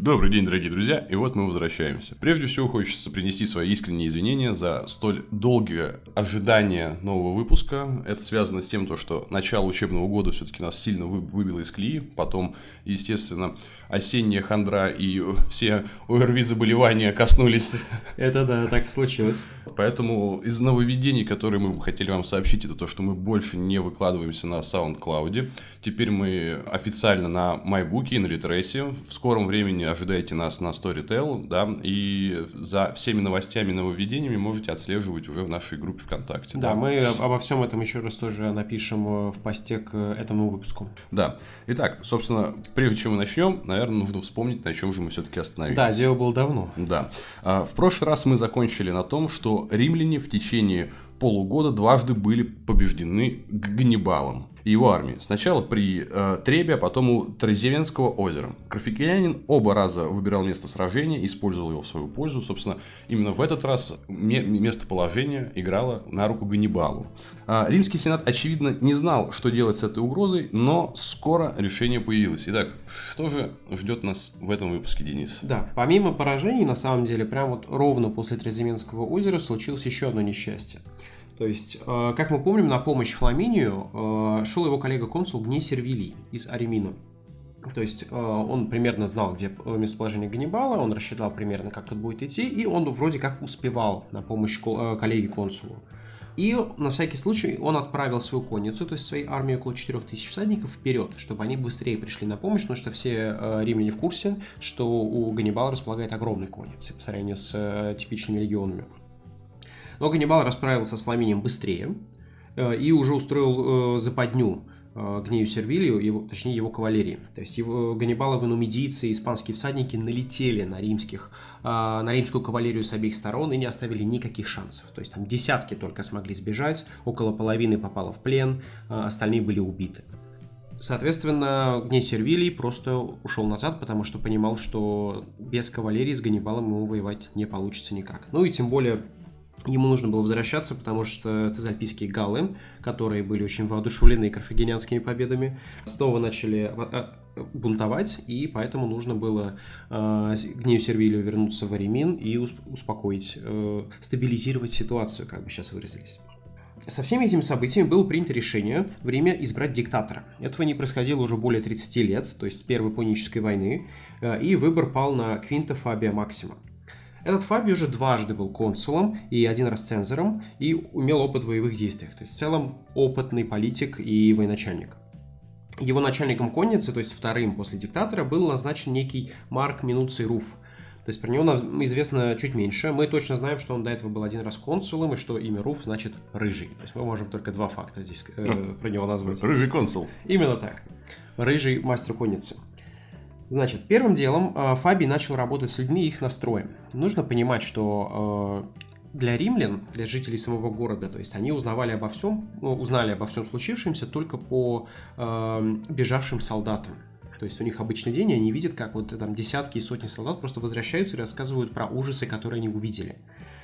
Добрый день, дорогие друзья, и вот мы возвращаемся. Прежде всего, хочется принести свои искренние извинения за столь долгое ожидание нового выпуска. Это связано с тем, то, что начало учебного года все-таки нас сильно выбило из колеи. Потом, естественно, осенняя хандра и все ОРВИ-заболевания коснулись. Это да, так случилось. Поэтому из нововведений, которые мы хотели вам сообщить, это то, что мы больше не выкладываемся на SoundCloud. Теперь мы официально на MyBook и на Литресе. В скором времени ожидайте нас на Storytel, да, и за всеми новостями нововведениями можете отслеживать уже в нашей группе ВКонтакте. Да, да, мы обо всем этом еще раз тоже напишем э, в посте к этому выпуску. Да. Итак, собственно, прежде чем мы начнем, наверное, нужно вспомнить, на чем же мы все-таки остановились. Да, дело было давно. Да. А, в прошлый раз мы закончили на том, что римляне в течение полугода дважды были побеждены Ганнибалом и его армией. Сначала при э, Требе, а потом у Трезевенского озера. Карфагенянин оба раза выбирал место сражения, использовал его в свою пользу. Собственно, именно в этот раз местоположение играло на руку Ганнибалу. А Римский сенат, очевидно, не знал, что делать с этой угрозой, но скоро решение появилось. Итак, что же ждет нас в этом выпуске, Денис? Да, помимо поражений, на самом деле, прямо вот ровно после Треземенского озера случилось еще одно несчастье. То есть, э, как мы помним, на помощь Фламинию э, шел его коллега-консул Гней Сервилий из Аремина. То есть э, он примерно знал, где местоположение Ганнибала, он рассчитал примерно, как тут будет идти, и он вроде как успевал на помощь коллеге-консулу. И на всякий случай он отправил свою конницу, то есть своей армию около 4000 всадников вперед, чтобы они быстрее пришли на помощь, потому что все римляне в курсе, что у Ганнибала располагает огромной конницей по сравнению с типичными легионами. Но Ганнибал расправился с Ламинием быстрее э, и уже устроил э, западню э, Гнею Сервилию, его, точнее его кавалерии. То есть его, Ганнибаловы нумидийцы и испанские всадники налетели на, римских, на римскую кавалерию с обеих сторон и не оставили никаких шансов. То есть там десятки только смогли сбежать, около половины попало в плен, остальные были убиты. Соответственно, Гней Сервилий просто ушел назад, потому что понимал, что без кавалерии с Ганнибалом ему воевать не получится никак. Ну и тем более Ему нужно было возвращаться, потому что цезальпийские галлы, которые были очень воодушевлены карфагенянскими победами, снова начали а, бунтовать, и поэтому нужно было э, Гнею Сервилию вернуться в Аремин и успокоить, э, стабилизировать ситуацию, как бы сейчас выразились. Со всеми этими событиями было принято решение в Риме избрать диктатора. Этого не происходило уже более 30 лет, то есть с Первой Пунической войны, э, и выбор пал на Квинта Фабия Максима. Этот Фаби уже дважды был консулом и один раз цензором и имел опыт в боевых действиях. То есть в целом опытный политик и военачальник. Его начальником конницы, то есть вторым после диктатора, был назначен некий Марк Минуций Руф. То есть про него нам известно чуть меньше. Мы точно знаем, что он до этого был один раз консулом, и что имя Руф значит «рыжий». То есть мы можем только два факта здесь э, про него назвать. Рыжий консул. Именно так. Рыжий мастер конницы. Значит, первым делом э, Фаби начал работать с людьми и их настроем. Нужно понимать, что э, для римлян, для жителей самого города, то есть они узнавали обо всем, ну, узнали обо всем случившемся только по э, бежавшим солдатам. То есть у них обычный день, и они видят, как вот там десятки и сотни солдат просто возвращаются и рассказывают про ужасы, которые они увидели.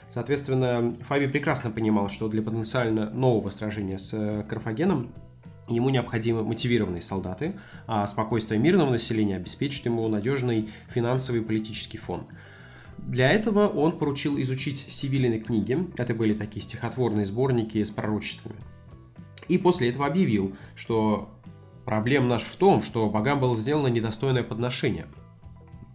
Соответственно, Фаби прекрасно понимал, что для потенциально нового сражения с Карфагеном Ему необходимы мотивированные солдаты, а спокойствие мирного населения обеспечит ему надежный финансовый и политический фон. Для этого он поручил изучить Сивилины книги, это были такие стихотворные сборники с пророчествами. И после этого объявил, что проблема наша в том, что богам было сделано недостойное подношение –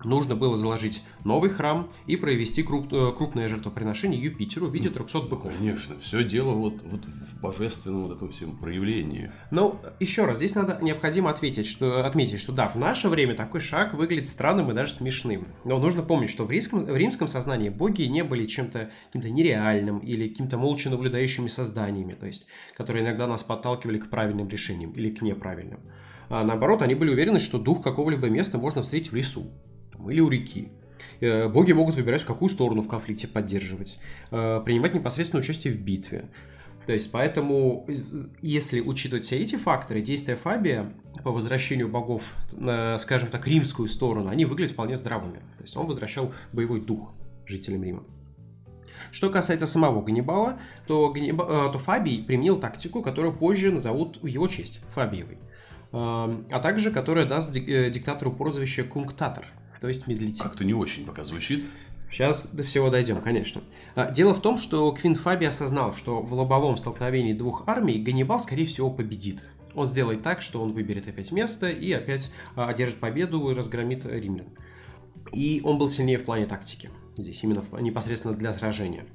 нужно было заложить новый храм и провести круп, э, крупное жертвоприношение Юпитеру в виде 300 быков. Конечно, все дело вот, вот в божественном вот этом всем проявлении. Ну, еще раз, здесь надо необходимо ответить, что, отметить, что да, в наше время такой шаг выглядит странным и даже смешным. Но нужно помнить, что в римском, в римском сознании боги не были чем-то каким-то нереальным или каким-то молча наблюдающими созданиями, то есть, которые иногда нас подталкивали к правильным решениям или к неправильным. А наоборот, они были уверены, что дух какого-либо места можно встретить в лесу или у реки. Э, боги могут выбирать, в какую сторону в конфликте поддерживать, э, принимать непосредственное участие в битве. То есть, поэтому, если учитывать все эти факторы, действия Фабия по возвращению богов на, скажем так, римскую сторону, они выглядят вполне здравыми. То есть, он возвращал боевой дух жителям Рима. Что касается самого Ганнибала, то, Ганниба, э, то Фабий применил тактику, которую позже назовут в его честь Фабиевой, а также которая даст диктатору прозвище Кунктатор – то есть медлитель. Как-то не очень пока звучит. Сейчас до всего дойдем, конечно. А, дело в том, что Квинт Фаби осознал, что в лобовом столкновении двух армий Ганнибал, скорее всего, победит. Он сделает так, что он выберет опять место и опять а, одержит победу и разгромит римлян. И он был сильнее в плане тактики. Здесь именно непосредственно для сражения.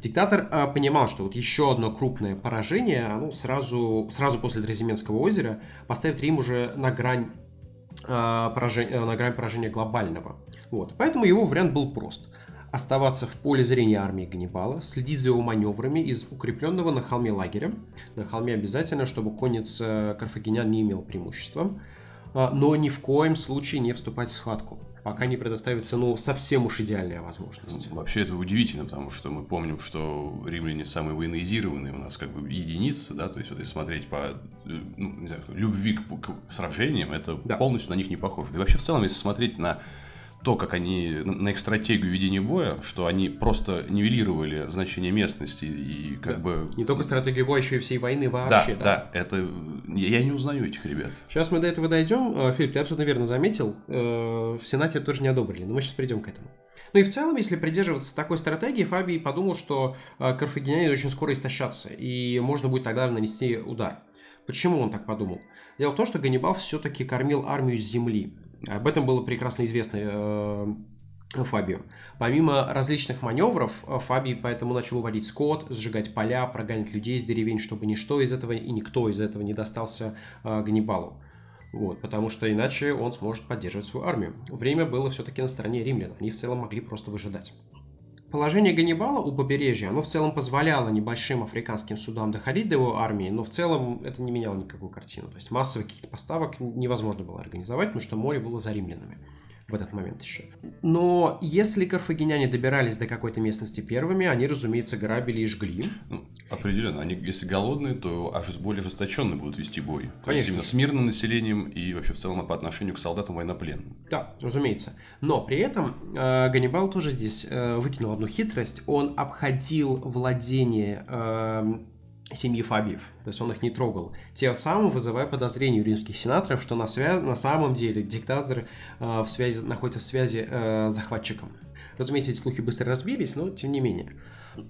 Диктатор э, понимал, что вот еще одно крупное поражение, оно сразу, сразу после Тразименского озера поставит Рим уже на грань, э, поражения, на грань поражения глобального. Вот. Поэтому его вариант был прост. Оставаться в поле зрения армии Ганнибала, следить за его маневрами из укрепленного на холме лагеря. На холме обязательно, чтобы конец э, карфагенян не имел преимущества. Э, но ни в коем случае не вступать в схватку пока не предоставится, ну, совсем уж идеальная возможность. Вообще это удивительно, потому что мы помним, что римляне самые военноизированные у нас как бы единицы, да, то есть вот если смотреть по, ну, не знаю, любви к, к сражениям, это да. полностью на них не похоже. Да и вообще в целом, если смотреть на то, как они на их стратегию ведения боя, что они просто нивелировали значение местности и как да. бы... Не только стратегию боя, еще и всей войны вообще. Да, да, да, это... Я не узнаю этих ребят. Сейчас мы до этого дойдем. Э, Филипп, ты абсолютно верно заметил. Э, в Сенате тоже не одобрили, но мы сейчас придем к этому. Ну и в целом, если придерживаться такой стратегии, Фабий подумал, что э, карфагеняне очень скоро истощатся, и можно будет тогда нанести удар. Почему он так подумал? Дело в том, что Ганнибал все-таки кормил армию с земли. Об этом было прекрасно известно э, Фабио. Помимо различных маневров, э, Фабий поэтому начал уводить скот, сжигать поля, прогонять людей из деревень, чтобы ничто из этого и никто из этого не достался э, Ганнибалу. Вот, потому что иначе он сможет поддерживать свою армию. Время было все-таки на стороне римлян, они в целом могли просто выжидать. Положение Ганнибала у побережья, оно в целом позволяло небольшим африканским судам доходить до его армии, но в целом это не меняло никакую картину. То есть массовых каких-то поставок невозможно было организовать, потому что море было за римлянами в этот момент еще. Но если карфагеняне добирались до какой-то местности первыми, они, разумеется, грабили и жгли. Ну, определенно. Они, если голодные, то аж более ожесточенно будут вести бой. Конечно. То есть именно с мирным населением и вообще в целом по отношению к солдатам военнопленным. Да, разумеется. Но при этом э, Ганнибал тоже здесь э, выкинул одну хитрость. Он обходил владение э, семьи Фабиев, то есть он их не трогал, тем самым вызывая подозрение у римских сенаторов, что на, свя... на самом деле диктатор э, в связи... находится в связи э, с захватчиком. Разумеется, эти слухи быстро разбились, но тем не менее.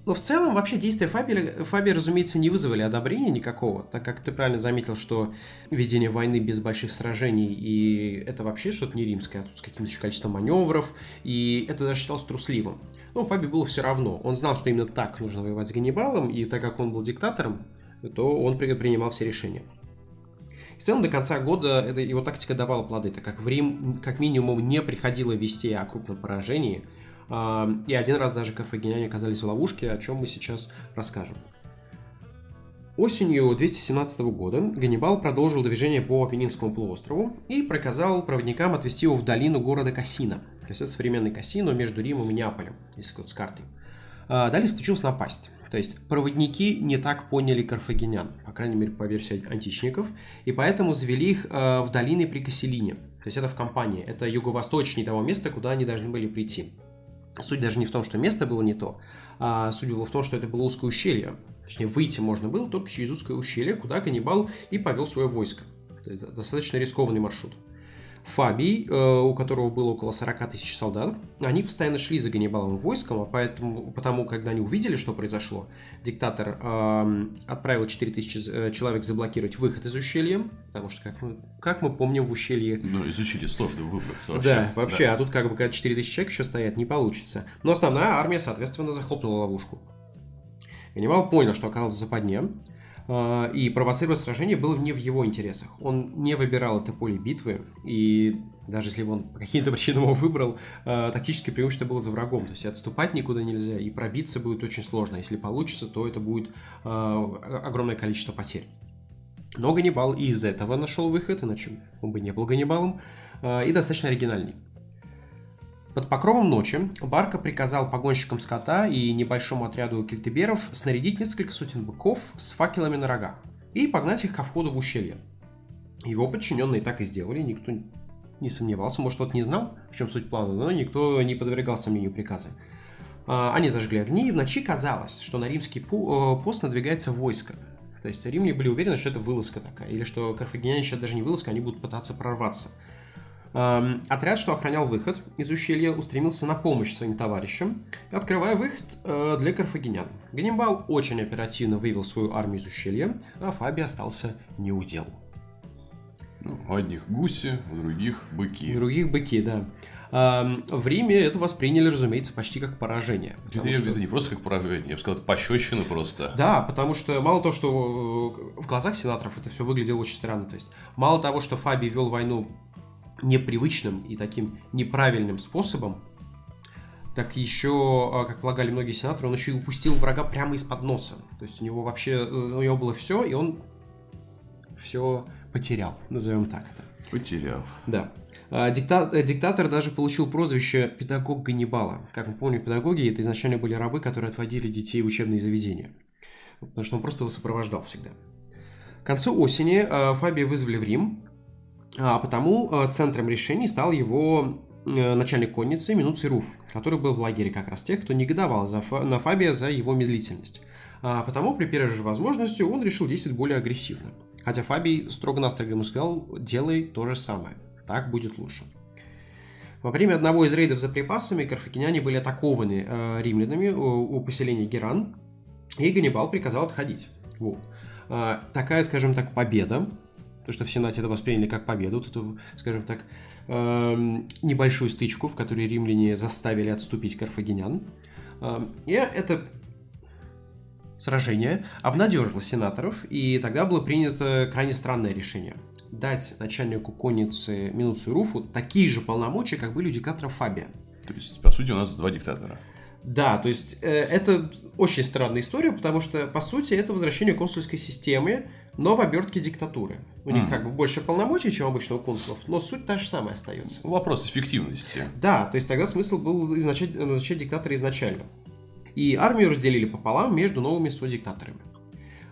Но в целом вообще действия Фаби, Фаби, разумеется, не вызвали одобрения никакого, так как ты правильно заметил, что ведение войны без больших сражений, и это вообще что-то не римское, а тут с каким-то количеством маневров, и это даже считалось трусливым. Но Фаби было все равно. Он знал, что именно так нужно воевать с Ганнибалом, и так как он был диктатором, то он принимал все решения. В целом, до конца года эта его тактика давала плоды, так как в Рим как минимум не приходило вести о крупном поражении, а, и один раз даже карфагеняне оказались в ловушке, о чем мы сейчас расскажем. Осенью 217 года Ганнибал продолжил движение по Апеннинскому полуострову и приказал проводникам отвести его в долину города Кассина. То есть это современный Кассино между Римом и Неаполем, если вот с картой. А, далее случилась напасть. То есть проводники не так поняли карфагенян, по крайней мере по версии античников, и поэтому завели их а, в долины при Кассилине. То есть это в компании, это юго-восточнее того места, куда они должны были прийти. Суть даже не в том, что место было не то, а суть была в том, что это было узкое ущелье. Точнее, выйти можно было только через узкое ущелье, куда Ганнибал и повел свое войско. Это достаточно рискованный маршрут. Фабий, э, у которого было около 40 тысяч солдат, они постоянно шли за Ганнибалом войском, а поэтому, потому, когда они увидели, что произошло, диктатор э, отправил 4 тысячи человек заблокировать выход из ущелья, потому что, как мы, как мы помним, в ущелье... Ну, из ущелья сложно выбраться вообще. Да, вообще, да. а тут как бы, когда 4 тысячи человек еще стоят, не получится. Но основная армия, соответственно, захлопнула ловушку. Ганнибал понял, что оказался в западне, а, и провоцировать сражение было не в его интересах. Он не выбирал это поле битвы, и даже если бы он по каким-то причинам его выбрал, а, тактическое преимущество было за врагом. То есть отступать никуда нельзя, и пробиться будет очень сложно. Если получится, то это будет а, огромное количество потерь. Но Ганнибал и из этого нашел выход, иначе он бы не был Ганнибалом, и достаточно оригинальный. Под покровом ночи Барка приказал погонщикам скота и небольшому отряду кельтеберов снарядить несколько сотен быков с факелами на рогах и погнать их ко входу в ущелье. Его подчиненные так и сделали, никто не сомневался, может, тот не знал, в чем суть плана, но никто не подвергал сомнению приказа. А, они зажгли огни, и в ночи казалось, что на римский э, пост надвигается войско. То есть римляне были уверены, что это вылазка такая, или что карфагеняне сейчас даже не вылазка, они будут пытаться прорваться – отряд, что охранял выход из ущелья, устремился на помощь своим товарищам, открывая выход э, для карфагенян. Ганнибал очень оперативно вывел свою армию из ущелья, а Фабий остался неудел. Ну, у одних гуси, у других быки. У других быки, да. Эм, в Риме это восприняли, разумеется, почти как поражение. Это, что... это не просто как поражение, я бы сказал, это пощечина просто. Да, потому что мало того, что в глазах сенаторов это все выглядело очень странно. То есть, мало того, что Фабий вел войну непривычным и таким неправильным способом, так еще, а, как полагали многие сенаторы, он еще и упустил врага прямо из-под носа. То есть у него вообще, э, у него было все, и он все потерял, назовем так это. Потерял. Да. А, дикта... Э, диктатор даже получил прозвище «педагог Ганнибала». Как мы помним, педагоги – это изначально были рабы, которые отводили детей в учебные заведения. Потому что он просто его сопровождал всегда. К концу осени а, Фабия вызвали в Рим, а потому э, центром решений стал его э, начальник конницы Минуций Руф, который был в лагере как раз тех, кто негодовал за, на Фабия за его медлительность. А потому при первой же возможности он решил действовать более агрессивно. Хотя Фабий строго-настрого ему сказал, делай то же самое, так будет лучше. Во время одного из рейдов за припасами карфагеняне были атакованы э, римлянами у, у поселения Геран, и Ганнибал приказал отходить. Вот. Э, такая, скажем так, победа то, что в Сенате это восприняли как победу, эту, скажем так, эм, небольшую стычку, в которой римляне заставили отступить карфагенян. Эм, и это сражение обнадежило сенаторов, и тогда было принято крайне странное решение – дать начальнику конницы Минуцию Руфу такие же полномочия, как были у диктатора Фабия. То есть, по сути, у нас два диктатора. Да, то есть э, это очень странная история, потому что, по сути, это возвращение консульской системы, но в обертке диктатуры. У них как бы больше полномочий, чем обычно у консулов, но суть та же самая остается. Вопрос эффективности. Да, то есть тогда смысл был назначать, назначать диктатора изначально. И армию разделили пополам между новыми содиктаторами.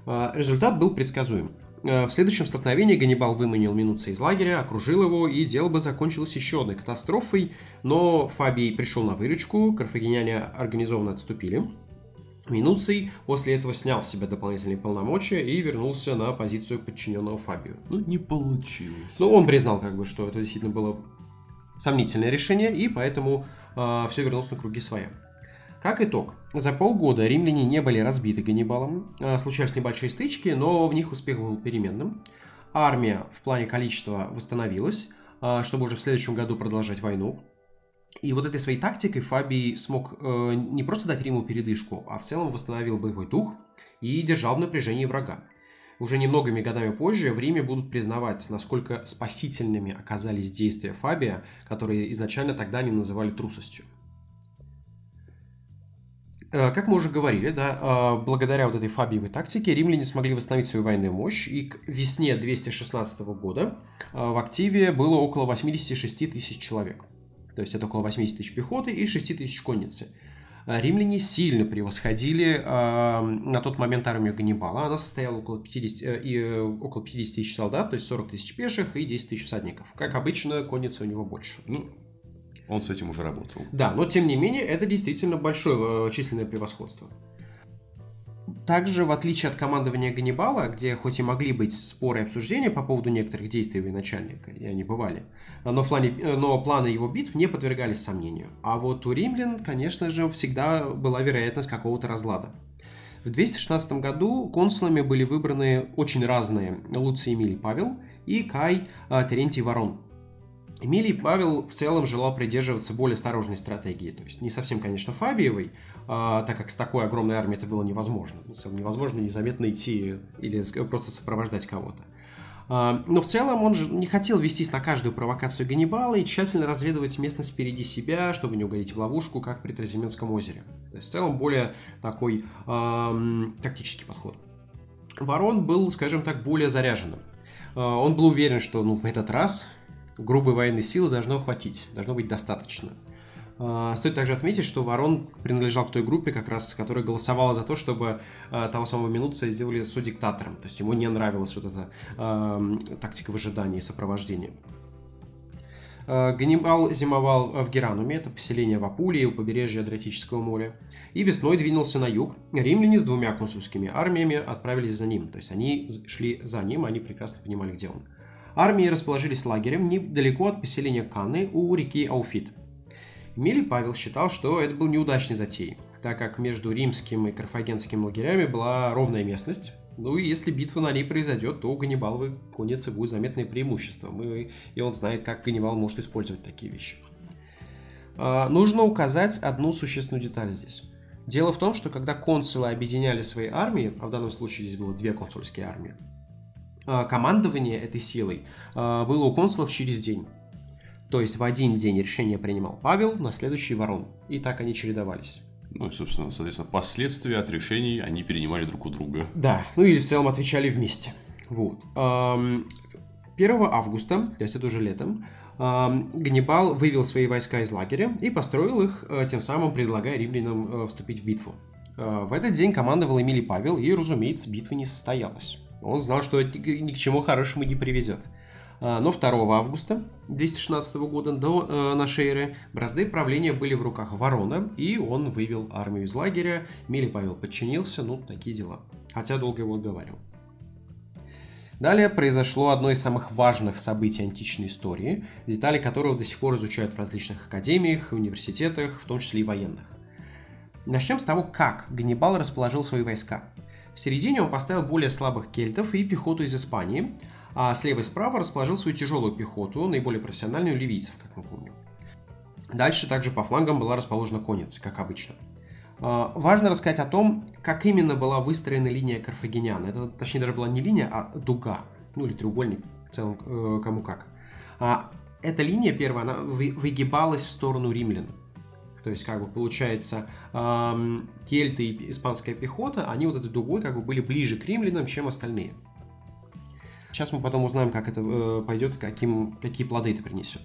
А, результат был предсказуем. А, в следующем столкновении Ганнибал выманил Минуца из лагеря, окружил его, и дело бы закончилось еще одной катастрофой, но Фабий пришел на выручку, карфагеняне организованно отступили. Минуций после этого снял с себя дополнительные полномочия и вернулся на позицию подчиненного Фабию. Ну, не получилось. Ну, он признал, как бы, что это действительно было сомнительное решение, и поэтому э, все вернулось на круги своя. Как итог, за полгода римляне не были разбиты Ганнибалом, э, случались небольшие стычки, но в них успех был переменным. Армия в плане количества восстановилась, э, чтобы уже в следующем году продолжать войну. И вот этой своей тактикой Фабий смог э, не просто дать Риму передышку, а в целом восстановил боевой дух и держал в напряжении врага. Уже немногими годами позже в Риме будут признавать, насколько спасительными оказались действия Фабия, которые изначально тогда не называли трусостью. Э, как мы уже говорили, да, э, благодаря вот этой фабиевой тактике римляне смогли восстановить свою военную мощь, и к весне 216 года э, в активе было около 86 тысяч человек – то есть это около 80 тысяч пехоты и 6 тысяч конницы. Римляне сильно превосходили э, на тот момент армию Ганнибала. Она состояла около 50, э, и, около 50 тысяч солдат, то есть 40 тысяч пеших и 10 тысяч всадников. Как обычно, конница у него больше. Ну, он с этим уже работал. Да, но тем не менее, это действительно большое э, численное превосходство. Также, в отличие от командования Ганнибала, где хоть и могли быть споры и обсуждения по поводу некоторых действий военачальника, и они бывали, но, плане, но планы его битв не подвергались сомнению. А вот у римлян, конечно же, всегда была вероятность какого-то разлада. В 216 году консулами были выбраны очень разные Луций Эмилий Павел и Кай Терентий Ворон. Эмилий Павел в целом желал придерживаться более осторожной стратегии, то есть не совсем, конечно, Фабиевой, а, так как с такой огромной армией это было невозможно. Невозможно незаметно идти или просто сопровождать кого-то. А, но в целом он же не хотел вестись на каждую провокацию Ганнибала и тщательно разведывать местность впереди себя, чтобы не угодить в ловушку, как при Тразименском озере. То есть в целом более такой эм, тактический подход. Ворон был, скажем так, более заряженным. Э, он был уверен, что ну, в этот раз грубой военной силы должно хватить, должно быть достаточно. А, стоит также отметить, что Ворон принадлежал к той группе, как раз, которая голосовала за то, чтобы а, того самого Минутца сделали судиктатором. То есть ему не нравилась вот эта э, тактика выжидания и сопровождения. Ганнибал зимовал в Герануме, это поселение в Апулии у побережья Адриатического моря, и весной двинулся на юг. Римляне с двумя консульскими армиями отправились за ним, то есть они шли за ним, они прекрасно понимали, где он. Армии расположились лагерем недалеко от поселения Каны у реки Ауфит. Эмилий Павел считал, что это был неудачной затеей, так как между римским и карфагенским лагерями была ровная местность, ну и если битва на ней произойдет, то у Ганнибаловой конницы будет заметное преимущество. Мы, и он знает, как Ганнибал может использовать такие вещи. А, нужно указать одну существенную деталь здесь. Дело в том, что когда консулы объединяли свои армии, а в данном случае здесь было две консульские армии, командование этой силой а, было у консулов через день. То есть в один день решение принимал Павел, на следующий Ворон. И так они чередовались. Ну и, собственно, соответственно, последствия от решений они перенимали друг у друга. Да, ну или в целом отвечали вместе. Вот. 1 августа, то есть это уже летом, Ганнибал вывел свои войска из лагеря и построил их, э, тем самым предлагая римлянам э, вступить в битву. Э, в этот день командовал Эмилий Павел, и, разумеется, битва не состоялась. Он знал, что это ни к чему хорошему не приведет. Но 2 августа 216 года до э, нашей эры бразды правления были в руках Ворона, и он вывел армию из лагеря. Мили Павел подчинился, ну, такие дела. Хотя долго его отговаривал. Далее произошло одно из самых важных событий античной истории, детали которого до сих пор изучают в различных академиях, университетах, в том числе и военных. Начнем с того, как Ганнибал расположил свои войска. В середине он поставил более слабых кельтов и пехоту из Испании, а слева и справа расположил свою тяжелую пехоту, наиболее профессиональную ливийцев, как мы помним. Дальше также по флангам была расположена конница, как обычно. А, важно рассказать о том, как именно была выстроена линия Карфагенян. Это, точнее, даже была не линия, а дуга. Ну, или треугольник, в целом, э, кому как. А эта линия первая, она выгибалась в сторону римлян. То есть, как бы, получается, эм, кельты и испанская пехота, они вот этой дугой как бы были ближе к римлянам, чем остальные. Сейчас мы потом узнаем, как это э, пойдет, каким, какие плоды это принесет.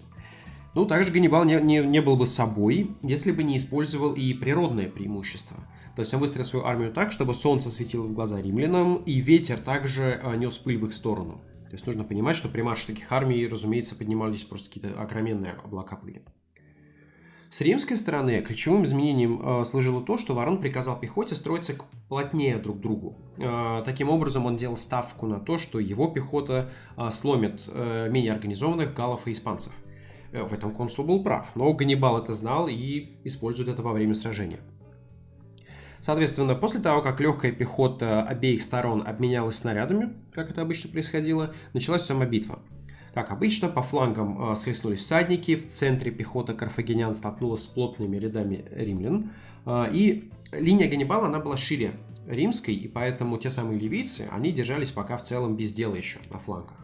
Ну, также Ганнибал не, не, не был бы собой, если бы не использовал и природное преимущество. То есть он выстроил свою армию так, чтобы солнце светило в глаза римлянам, и ветер также э, нес пыль в их сторону. То есть нужно понимать, что при марше таких армий, разумеется, поднимались просто какие-то огроменные облака пыли. С римской стороны ключевым изменением э, служило то, что Ворон приказал пехоте строиться плотнее друг к другу. Э, таким образом, он делал ставку на то, что его пехота э, сломит менее организованных галлов и испанцев. В этом консул был прав, но Ганнибал это знал и использует это во время сражения. Соответственно, после того, как легкая пехота обеих сторон обменялась снарядами, как это обычно происходило, началась сама битва. Как обычно, по флангам э, схлестнулись всадники, в центре пехота карфагенян столкнулась с плотными рядами римлян, э, и линия Ганнибала, она была шире римской, и поэтому те самые ливийцы, они держались пока в целом без дела еще на флангах.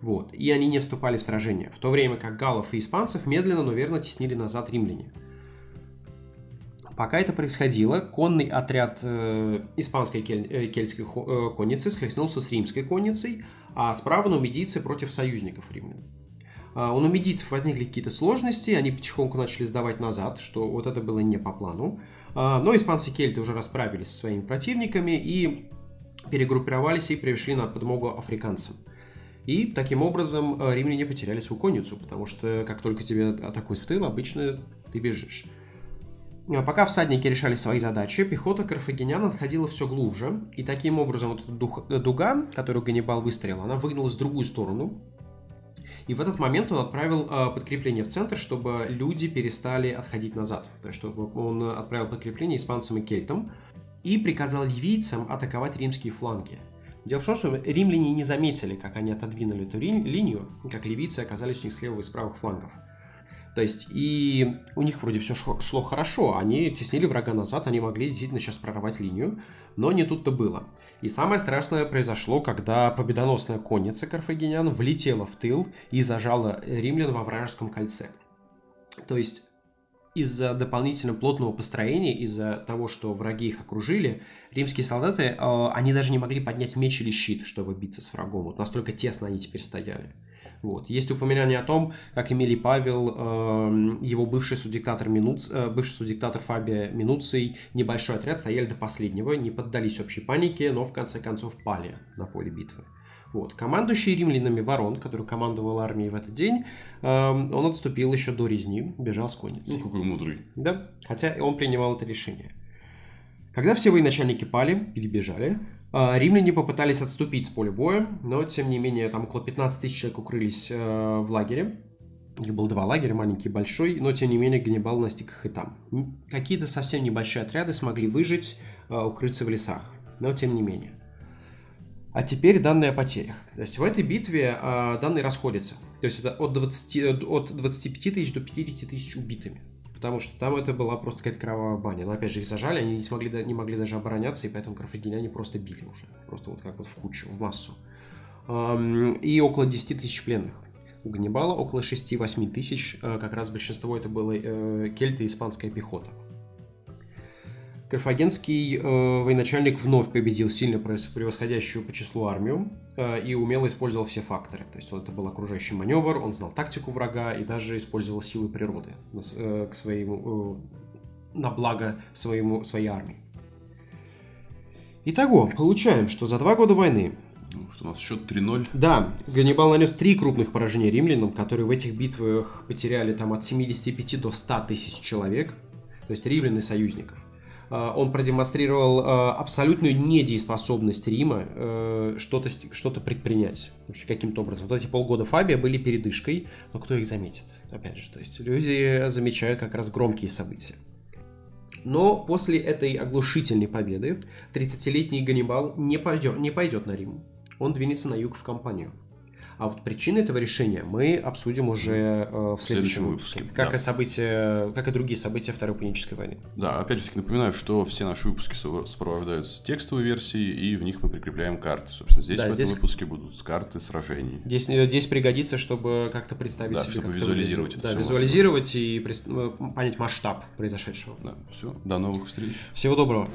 Вот. И они не вступали в сражение, в то время как галлов и испанцев медленно, но верно теснили назад римляне. Пока это происходило, конный отряд э, испанской кель, э, кельтской э, конницы схлестнулся с римской конницей, а справа нумидийцы против союзников римлян. А у нумидийцев возникли какие-то сложности, они потихоньку начали сдавать назад, что вот это было не по плану. А, но испанцы-кельты уже расправились со своими противниками и перегруппировались и пришли на подмогу африканцам. И таким образом э, римляне потеряли свою конницу, потому что как только тебе атакуют в тыл, обычно ты бежишь. А пока всадники решали свои задачи, пехота карфагенян отходила все глубже, и таким образом вот эта дуга, которую Ганнибал выстрелил, она выгнулась в другую сторону, и в этот момент он отправил э, подкрепление в центр, чтобы люди перестали отходить назад. То есть, чтобы он отправил подкрепление испанцам и кельтам и приказал ливийцам атаковать римские фланги. Дело в том, что римляне не заметили, как они отодвинули эту линию, как ливийцы оказались у них с левого и с правых флангов. То есть, и у них вроде все шло хорошо, они теснили врага назад, они могли действительно сейчас прорвать линию, но не тут-то было. И самое страшное произошло, когда победоносная конница карфагенян влетела в тыл и зажала римлян во вражеском кольце. То есть, из-за дополнительно плотного построения, из-за того, что враги их окружили, римские солдаты, э, они даже не могли поднять меч или щит, чтобы биться с врагом. Вот настолько тесно они теперь стояли. Вот. Есть упоминание о том, как Эмилий Павел, э, его бывший судиктатор, Минуц, э, бывший судиктатор Фабия Минуций, небольшой отряд стояли до последнего, не поддались общей панике, но в конце концов пали на поле битвы. Вот. Командующий римлянами Ворон, который командовал армией в этот день, э, он отступил еще до резни, бежал с конницей. Ну, какой мудрый. Да, хотя он принимал это решение. Когда все военачальники пали или бежали, римляне попытались отступить с поля боя, но, тем не менее, там около 15 тысяч человек укрылись э, в лагере. Их было два лагеря, маленький и большой, но, тем не менее, Ганнибал настиг их и там. Какие-то совсем небольшие отряды смогли выжить, э, укрыться в лесах, но, тем не менее. А теперь данные о потерях. То есть в этой битве э, данные расходятся. То есть это от, 20, от 25 тысяч до 50 тысяч убитыми потому что там это была просто какая-то кровавая баня. Но опять же их зажали, они не, смогли, не могли даже обороняться, и поэтому карфагеняне просто били уже. Просто вот как вот в кучу, в массу. И около 10 тысяч пленных. У Ганнибала около 6-8 тысяч, э, как раз большинство это было э, кельты и испанская пехота. Карфагенский э, военачальник вновь победил сильно превосходящую по числу армию э, и умело использовал все факторы. То есть он, это был окружающий маневр, он знал тактику врага и даже использовал силы природы на, э, к своему, э, на благо своему, своей армии. Итого, получаем, что за два года войны ну, что у нас счет 3-0. Да, Ганнибал нанес три крупных поражения римлянам, которые в этих битвах потеряли там от 75 до 100 тысяч человек, то есть римлян и союзников. Э, он продемонстрировал э, абсолютную недееспособность Рима э, что-то что предпринять каким-то образом. Вот эти полгода Фабия были передышкой, но кто их заметит? Опять же, то есть люди замечают как раз громкие события. Но после этой оглушительной победы 30-летний Ганнибал не пойдет, не пойдет на Рим. Он двинется на юг в компанию. А вот причины этого решения мы обсудим уже э, в следующем выпуске. выпуске как, да. и события, как и другие события Второй Пунической войны. Да, опять же напоминаю, что все наши выпуски сопровождаются текстовой версией, и в них мы прикрепляем карты. Собственно, здесь да, в здесь... этом выпуске будут карты сражений. Здесь, э, здесь пригодится, чтобы как-то представить да, себе, чтобы визуализировать это Да, визуализировать и пред... понять масштаб произошедшего. Да, все. До новых встреч. Всего доброго.